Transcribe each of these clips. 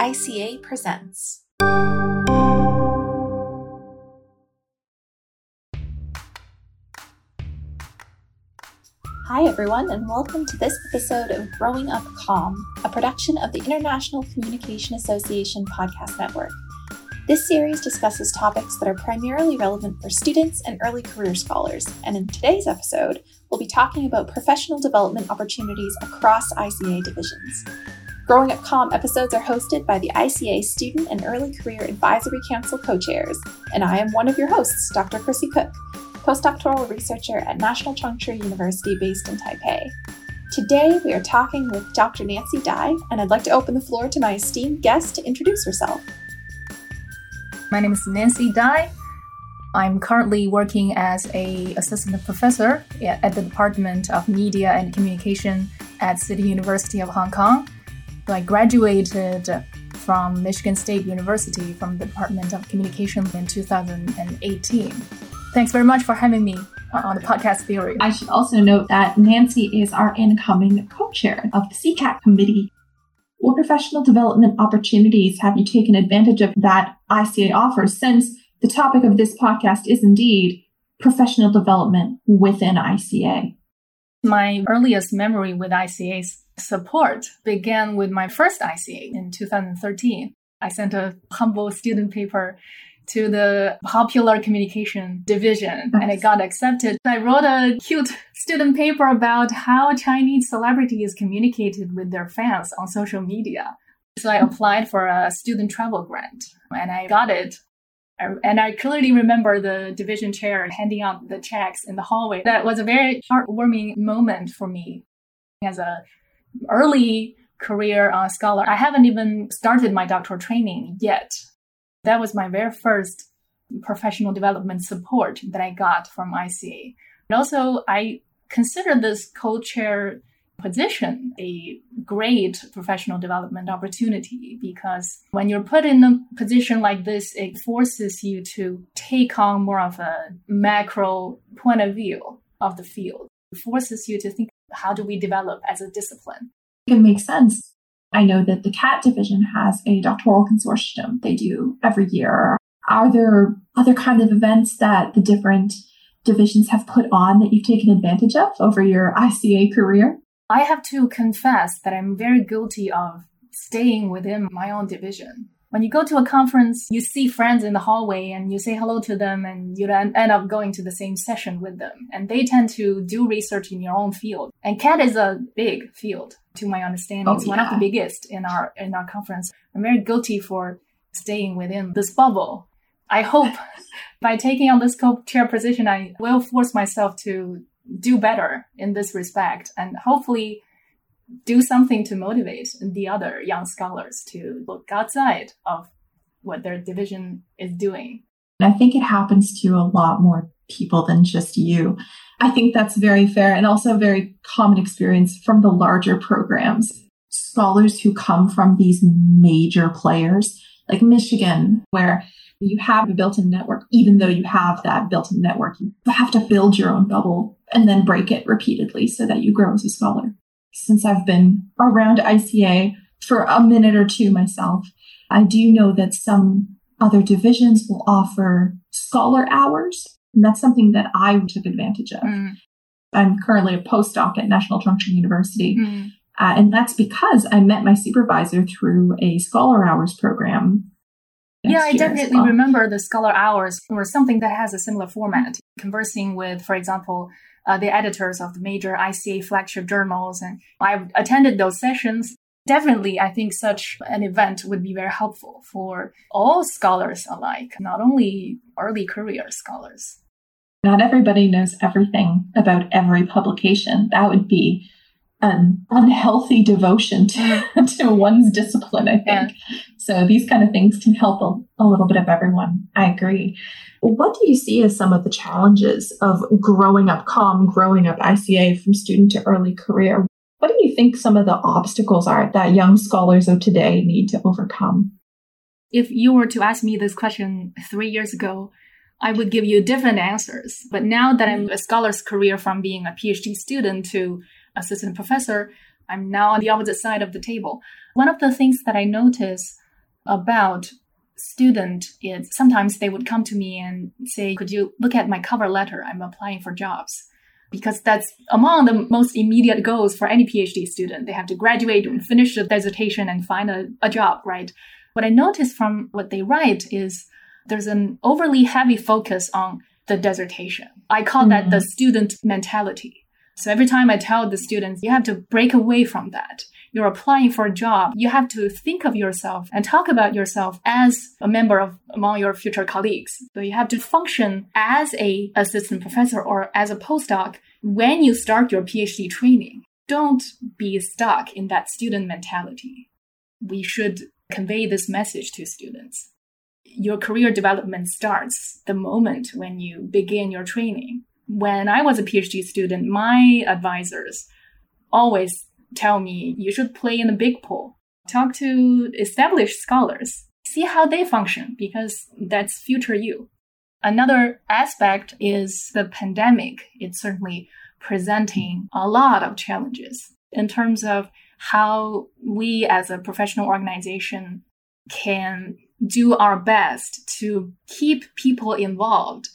ICA presents. Hi, everyone, and welcome to this episode of Growing Up Comm, a production of the International Communication Association podcast network. This series discusses topics that are primarily relevant for students and early career scholars, and in today's episode, we'll be talking about professional development opportunities across ICA divisions. Growing Up Comm episodes are hosted by the ICA Student and Early Career Advisory Council co chairs, and I am one of your hosts, Dr. Chrissy Cook, postdoctoral researcher at National Chengchi University based in Taipei. Today, we are talking with Dr. Nancy Dai, and I'd like to open the floor to my esteemed guest to introduce herself. My name is Nancy Dai. I'm currently working as a assistant professor at the Department of Media and Communication at City University of Hong Kong. I graduated from Michigan State University from the Department of Communication in 2018. Thanks very much for having me on the podcast theory. I should also note that Nancy is our incoming co-chair of the SECAC committee what professional development opportunities have you taken advantage of that ICA offers since the topic of this podcast is indeed professional development within ICA? My earliest memory with ICA's support began with my first ICA in 2013. I sent a humble student paper to the popular communication division and it got accepted. I wrote a cute student paper about how Chinese celebrities communicated with their fans on social media. So I applied for a student travel grant and I got it. And I clearly remember the division chair handing out the checks in the hallway. That was a very heartwarming moment for me as a early career uh, scholar. I haven't even started my doctoral training yet. That was my very first professional development support that I got from ICA. And also, I consider this co-chair position a great professional development opportunity because when you're put in a position like this, it forces you to take on more of a macro point of view of the field. It forces you to think, how do we develop as a discipline? It makes sense. I know that the CAT division has a doctoral consortium they do every year. Are there other kind of events that the different divisions have put on that you've taken advantage of over your ICA career? I have to confess that I'm very guilty of staying within my own division when you go to a conference, you see friends in the hallway and you say hello to them and you end up going to the same session with them. And they tend to do research in your own field. And CAT is a big field, to my understanding. Oh, it's yeah. one of the biggest in our in our conference. I'm very guilty for staying within this bubble. I hope by taking on this co-chair position, I will force myself to do better in this respect and hopefully do something to motivate the other young scholars to look outside of what their division is doing. I think it happens to a lot more people than just you. I think that's very fair and also a very common experience from the larger programs. Scholars who come from these major players like Michigan, where you have a built in network, even though you have that built in network, you have to build your own bubble and then break it repeatedly so that you grow as a scholar since I've been around ICA for a minute or two myself, I do know that some other divisions will offer scholar hours. And that's something that I took advantage of. Mm. I'm currently a postdoc at National Chengchi University. Mm. Uh, and that's because I met my supervisor through a scholar hours program. Yeah, I definitely well. remember the scholar hours or something that has a similar format. Conversing with, for example, uh, the editors of the major ICA flagship journals. And I've attended those sessions. Definitely, I think such an event would be very helpful for all scholars alike, not only early career scholars. Not everybody knows everything about every publication. That would be an unhealthy devotion to, mm-hmm. to one's discipline, I think. Yeah. So these kind of things can help a, a little bit of everyone. I agree. What do you see as some of the challenges of growing up Comm, growing up ICA from student to early career? What do you think some of the obstacles are that young scholars of today need to overcome? If you were to ask me this question three years ago, I would give you different answers. But now that I'm a scholar's career from being a PhD student to assistant professor, I'm now on the opposite side of the table. One of the things that I notice about student is sometimes they would come to me and say, could you look at my cover letter? I'm applying for jobs. Because that's among the most immediate goals for any PhD student. They have to graduate and finish the dissertation and find a, a job, right? What I notice from what they write is there's an overly heavy focus on the dissertation. I call mm-hmm. that the student mentality. So every time I tell the students, you have to break away from that. You're applying for a job. You have to think of yourself and talk about yourself as a member of among your future colleagues. So you have to function as a assistant professor or as a postdoc when you start your PhD training. Don't be stuck in that student mentality. We should convey this message to students. Your career development starts the moment when you begin your training when I was a PhD student, my advisors always tell me you should play in the big pool, talk to established scholars, see how they function, because that's future you. Another aspect is the pandemic. It's certainly presenting a lot of challenges in terms of how we as a professional organization can do our best to keep people involved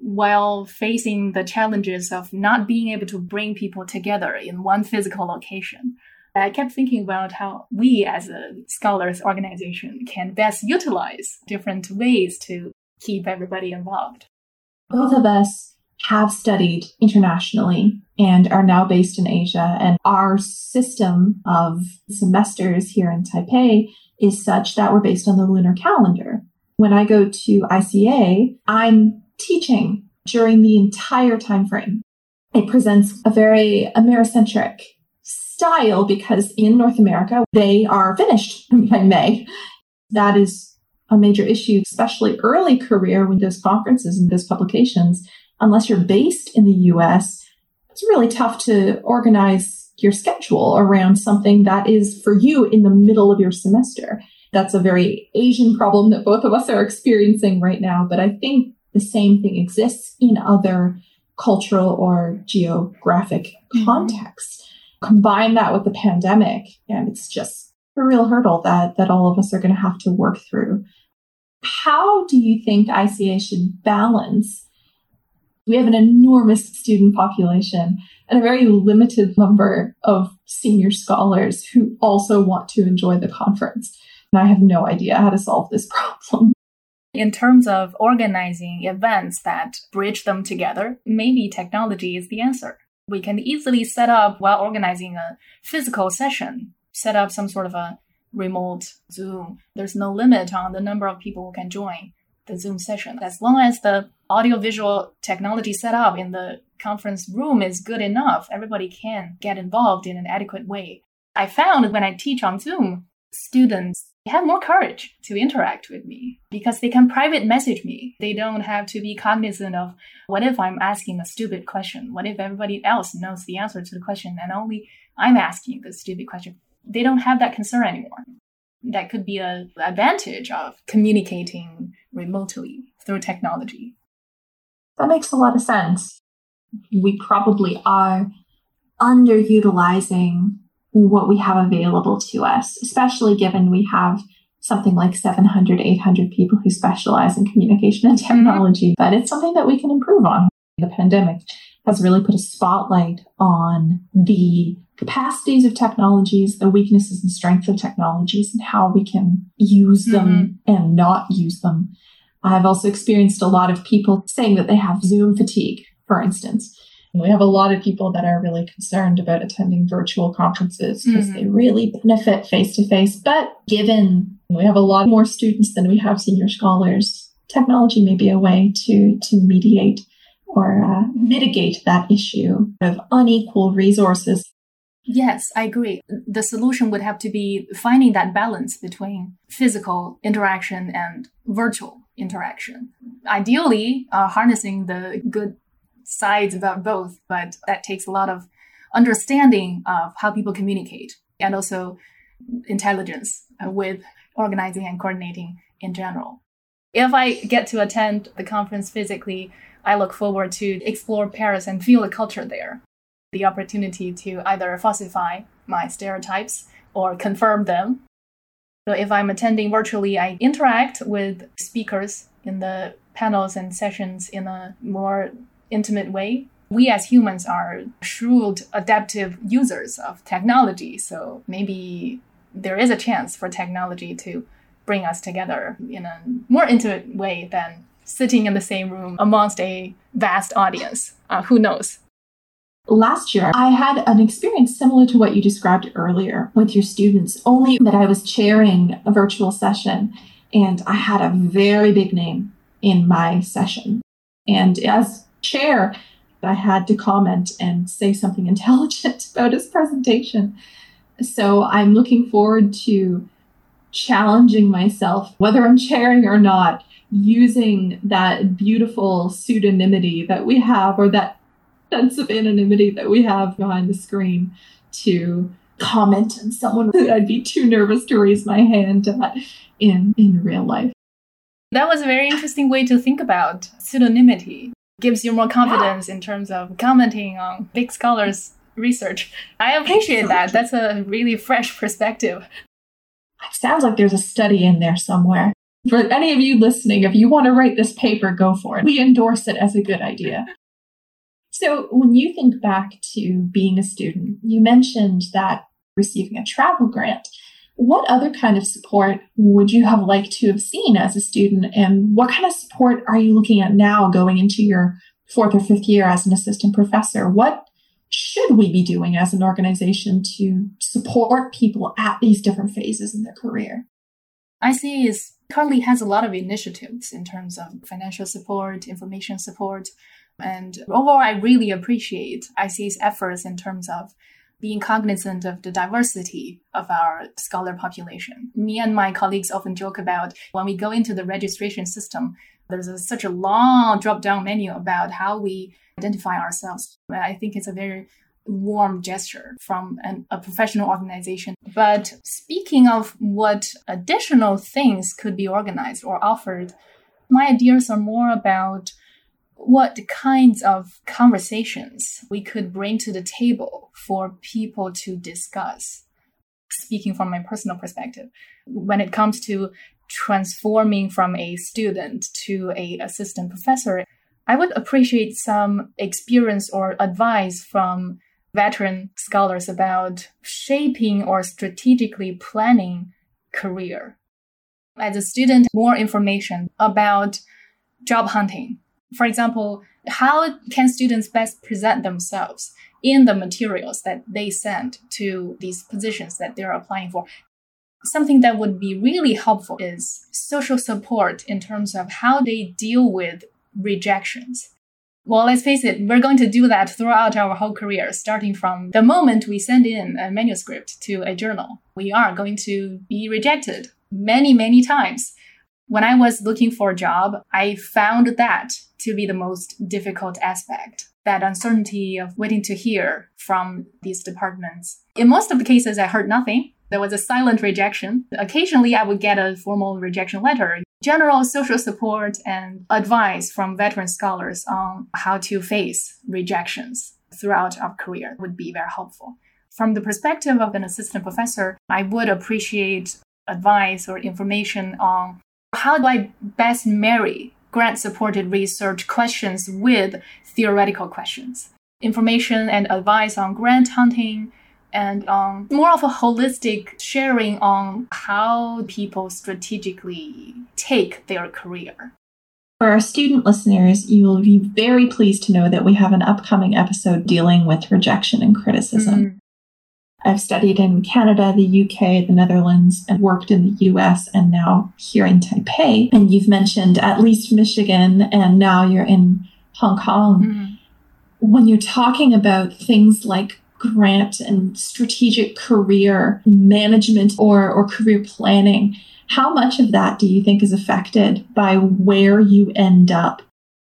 while facing the challenges of not being able to bring people together in one physical location. I kept thinking about how we as a scholars organization can best utilize different ways to keep everybody involved. Both of us have studied internationally and are now based in Asia. And our system of semesters here in Taipei is such that we're based on the lunar calendar. When I go to ICA, I'm teaching during the entire time frame. It presents a very Americentric style because in North America, they are finished by May. That is a major issue, especially early career when those conferences and those publications. Unless you're based in the US, it's really tough to organize your schedule around something that is for you in the middle of your semester. That's a very Asian problem that both of us are experiencing right now. But I think the same thing exists in other cultural or geographic mm-hmm. contexts. Combine that with the pandemic, and it's just a real hurdle that, that all of us are going to have to work through. How do you think ICA should balance? We have an enormous student population and a very limited number of senior scholars who also want to enjoy the conference. And I have no idea how to solve this problem in terms of organizing events that bridge them together, maybe technology is the answer. We can easily set up while organizing a physical session, set up some sort of a remote Zoom. There's no limit on the number of people who can join the Zoom session. As long as the audiovisual technology set up in the conference room is good enough, everybody can get involved in an adequate way. I found when I teach on Zoom, students have more courage to interact with me because they can private message me. They don't have to be cognizant of what if I'm asking a stupid question? What if everybody else knows the answer to the question and only I'm asking the stupid question? They don't have that concern anymore. That could be an advantage of communicating remotely through technology. That makes a lot of sense. We probably are underutilizing what we have available to us, especially given we have something like 700, 800 people who specialize in communication and mm-hmm. technology. But it's something that we can improve on. The pandemic has really put a spotlight on the capacities of technologies, the weaknesses and strengths of technologies, and how we can use them mm-hmm. and not use them. I've also experienced a lot of people saying that they have Zoom fatigue, for instance. We have a lot of people that are really concerned about attending virtual conferences because mm-hmm. they really benefit face to face. But given we have a lot more students than we have senior scholars, technology may be a way to, to mediate or uh, mitigate that issue of unequal resources. Yes, I agree. The solution would have to be finding that balance between physical interaction and virtual interaction. Ideally, uh, harnessing the good sides about both, but that takes a lot of understanding of how people communicate and also intelligence with organizing and coordinating in general. If I get to attend the conference physically, I look forward to explore Paris and feel the culture there. The opportunity to either falsify my stereotypes or confirm them So if I'm attending virtually, I interact with speakers in the panels and sessions in a more intimate way. We as humans are shrewd, adaptive users of technology. So maybe there is a chance for technology to bring us together in a more intimate way than sitting in the same room amongst a vast audience. Uh, who knows? Last year, I had an experience similar to what you described earlier with your students, only that I was chairing a virtual session and I had a very big name in my session. And as chair, I had to comment and say something intelligent about his presentation. So I'm looking forward to challenging myself, whether I'm chairing or not, using that beautiful pseudonymity that we have or that sense of anonymity that we have behind the screen to comment on someone that I'd be too nervous to raise my hand at in, in real life. That was a very interesting way to think about pseudonymity. Gives you more confidence yeah. in terms of commenting on big scholars' research. I appreciate that. That's a really fresh perspective. It sounds like there's a study in there somewhere. For any of you listening, if you want to write this paper, go for it. We endorse it as a good idea. So, when you think back to being a student, you mentioned that receiving a travel grant. What other kind of support would you have liked to have seen as a student? And what kind of support are you looking at now going into your fourth or fifth year as an assistant professor? What should we be doing as an organization to support people at these different phases in their career? ICA is currently has a lot of initiatives in terms of financial support, information support, and overall, I really appreciate ICA's efforts in terms of being cognizant of the diversity of our scholar population. Me and my colleagues often joke about when we go into the registration system, there's a, such a long drop down menu about how we identify ourselves. I think it's a very warm gesture from an, a professional organization. But speaking of what additional things could be organized or offered, my ideas are more about what kinds of conversations we could bring to the table for people to discuss. Speaking from my personal perspective, when it comes to transforming from a student to a assistant professor, I would appreciate some experience or advice from veteran scholars about shaping or strategically planning career. As a student, more information about job hunting, for example, how can students best present themselves in the materials that they send to these positions that they're applying for? Something that would be really helpful is social support in terms of how they deal with rejections. Well, let's face it, we're going to do that throughout our whole career, starting from the moment we send in a manuscript to a journal. We are going to be rejected many, many times. When I was looking for a job, I found that to be the most difficult aspect. That uncertainty of waiting to hear from these departments. In most of the cases, I heard nothing. There was a silent rejection. Occasionally, I would get a formal rejection letter. General social support and advice from veteran scholars on how to face rejections throughout our career would be very helpful. From the perspective of an assistant professor, I would appreciate advice or information on how do I best marry grant supported research questions with theoretical questions? Information and advice on grant hunting and on more of a holistic sharing on how people strategically take their career. For our student listeners, you will be very pleased to know that we have an upcoming episode dealing with rejection and criticism. Mm-hmm. I've studied in Canada, the UK, the Netherlands, and worked in the US and now here in Taipei. And you've mentioned at least Michigan, and now you're in Hong Kong. Mm-hmm. When you're talking about things like grant and strategic career management or, or career planning, how much of that do you think is affected by where you end up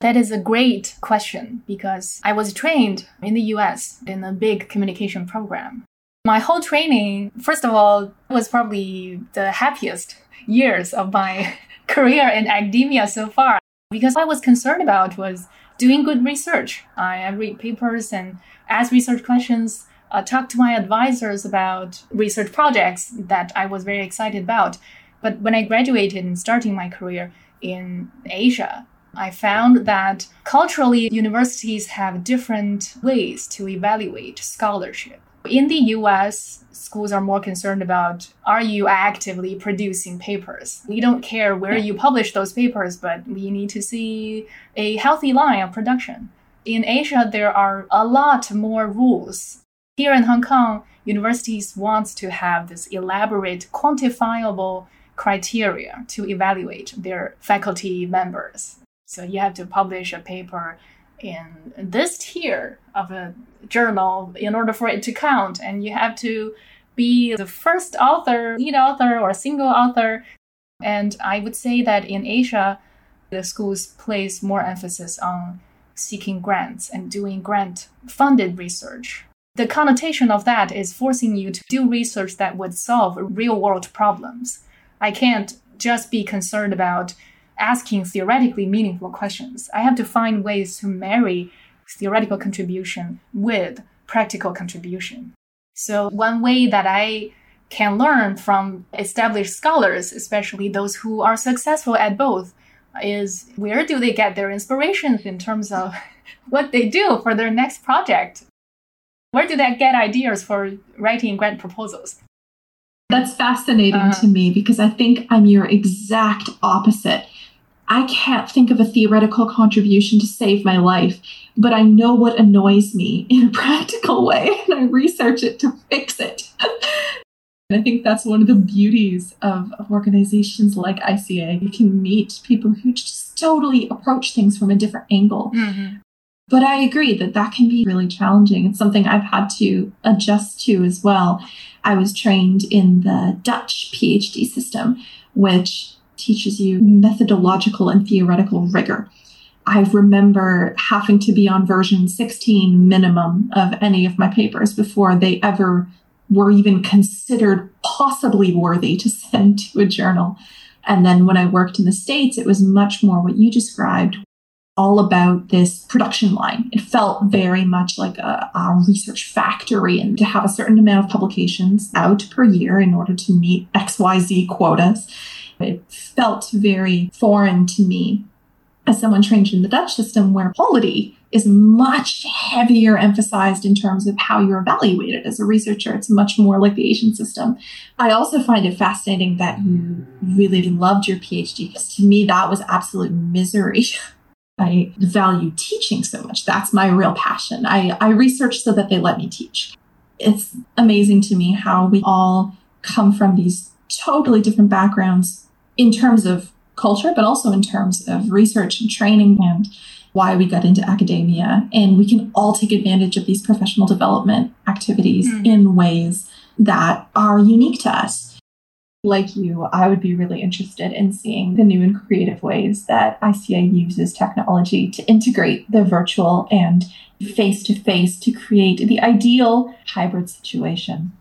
that is a great question because I was trained in the US in a big communication program. My whole training, first of all, was probably the happiest years of my career in academia so far because I was concerned about was doing good research. I read papers and ask research questions, uh, talk to my advisors about research projects that I was very excited about. But when I graduated and starting my career in Asia, I found that culturally, universities have different ways to evaluate scholarship. In the US, schools are more concerned about are you actively producing papers? We don't care where you publish those papers, but we need to see a healthy line of production. In Asia, there are a lot more rules. Here in Hong Kong, universities want to have this elaborate, quantifiable criteria to evaluate their faculty members. So you have to publish a paper in this tier of a journal in order for it to count, and you have to be the first author, lead author, or a single author. And I would say that in Asia, the schools place more emphasis on seeking grants and doing grant funded research. The connotation of that is forcing you to do research that would solve real world problems. I can't just be concerned about asking theoretically meaningful questions. I have to find ways to marry theoretical contribution with practical contribution. So, one way that I can learn from established scholars, especially those who are successful at both, is where do they get their inspirations in terms of what they do for their next project? Where do they get ideas for writing grant proposals? That's fascinating uh-huh. to me because I think I'm your exact opposite. I can't think of a theoretical contribution to save my life, but I know what annoys me in a practical way and I research it to fix it. And I think that's one of the beauties of, of, organizations like ICA. You can meet people who just totally approach things from a different angle. Mm-hmm. But I agree that that can be really challenging. It's something I've had to adjust to as well. I was trained in the Dutch PhD system, which teaches you methodological and theoretical rigor. I remember having to be on version 16 minimum of any of my papers before they ever were even considered possibly worthy to send to a journal. And then when I worked in the States, it was much more what you described, all about this production line. It felt very much like a, a, research factory and to have a certain amount of publications out per year in order to meet XYZ quotas. It felt very foreign to me as someone trained in the Dutch system where quality is much heavier emphasized in terms of how you're evaluated as a researcher. It's much more like the Asian system. I also find it fascinating that you really loved your PhD because to me, that was absolute misery. I value teaching so much. That's my real passion. I, I research so that they let me teach. It's amazing to me how we all come from these totally different backgrounds in terms of culture, but also in terms of research and training and why we got into academia. And we can all take advantage of these professional development activities mm. in ways that are unique to us. Like you, I would be really interested in seeing the new and creative ways that ICA uses technology to integrate the virtual and face to face to create the ideal hybrid situation.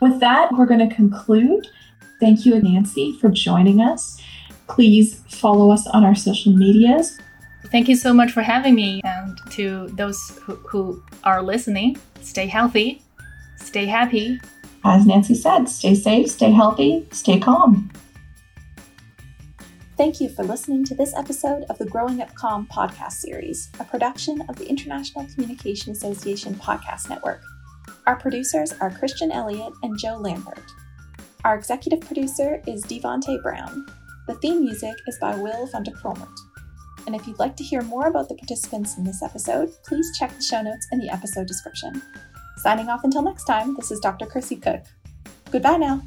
With that, we're going to conclude. Thank you, Nancy, for joining us. Please follow us on our social medias. Thank you so much for having me. And to those who, who are listening, stay healthy, stay happy. As Nancy said, stay safe, stay healthy, stay calm. Thank you for listening to this episode of the Growing Up Comm podcast series, a production of the International Communication Association podcast network. Our producers are Christian Elliott and Jo Lampert. Our executive producer is DeVante Brown. The theme music is by Will van de Kromert. And if you'd like to hear more about the participants in this episode, please check the show notes in the episode description. Signing off until next time, this is Dr. Chrissy Cook. Goodbye now.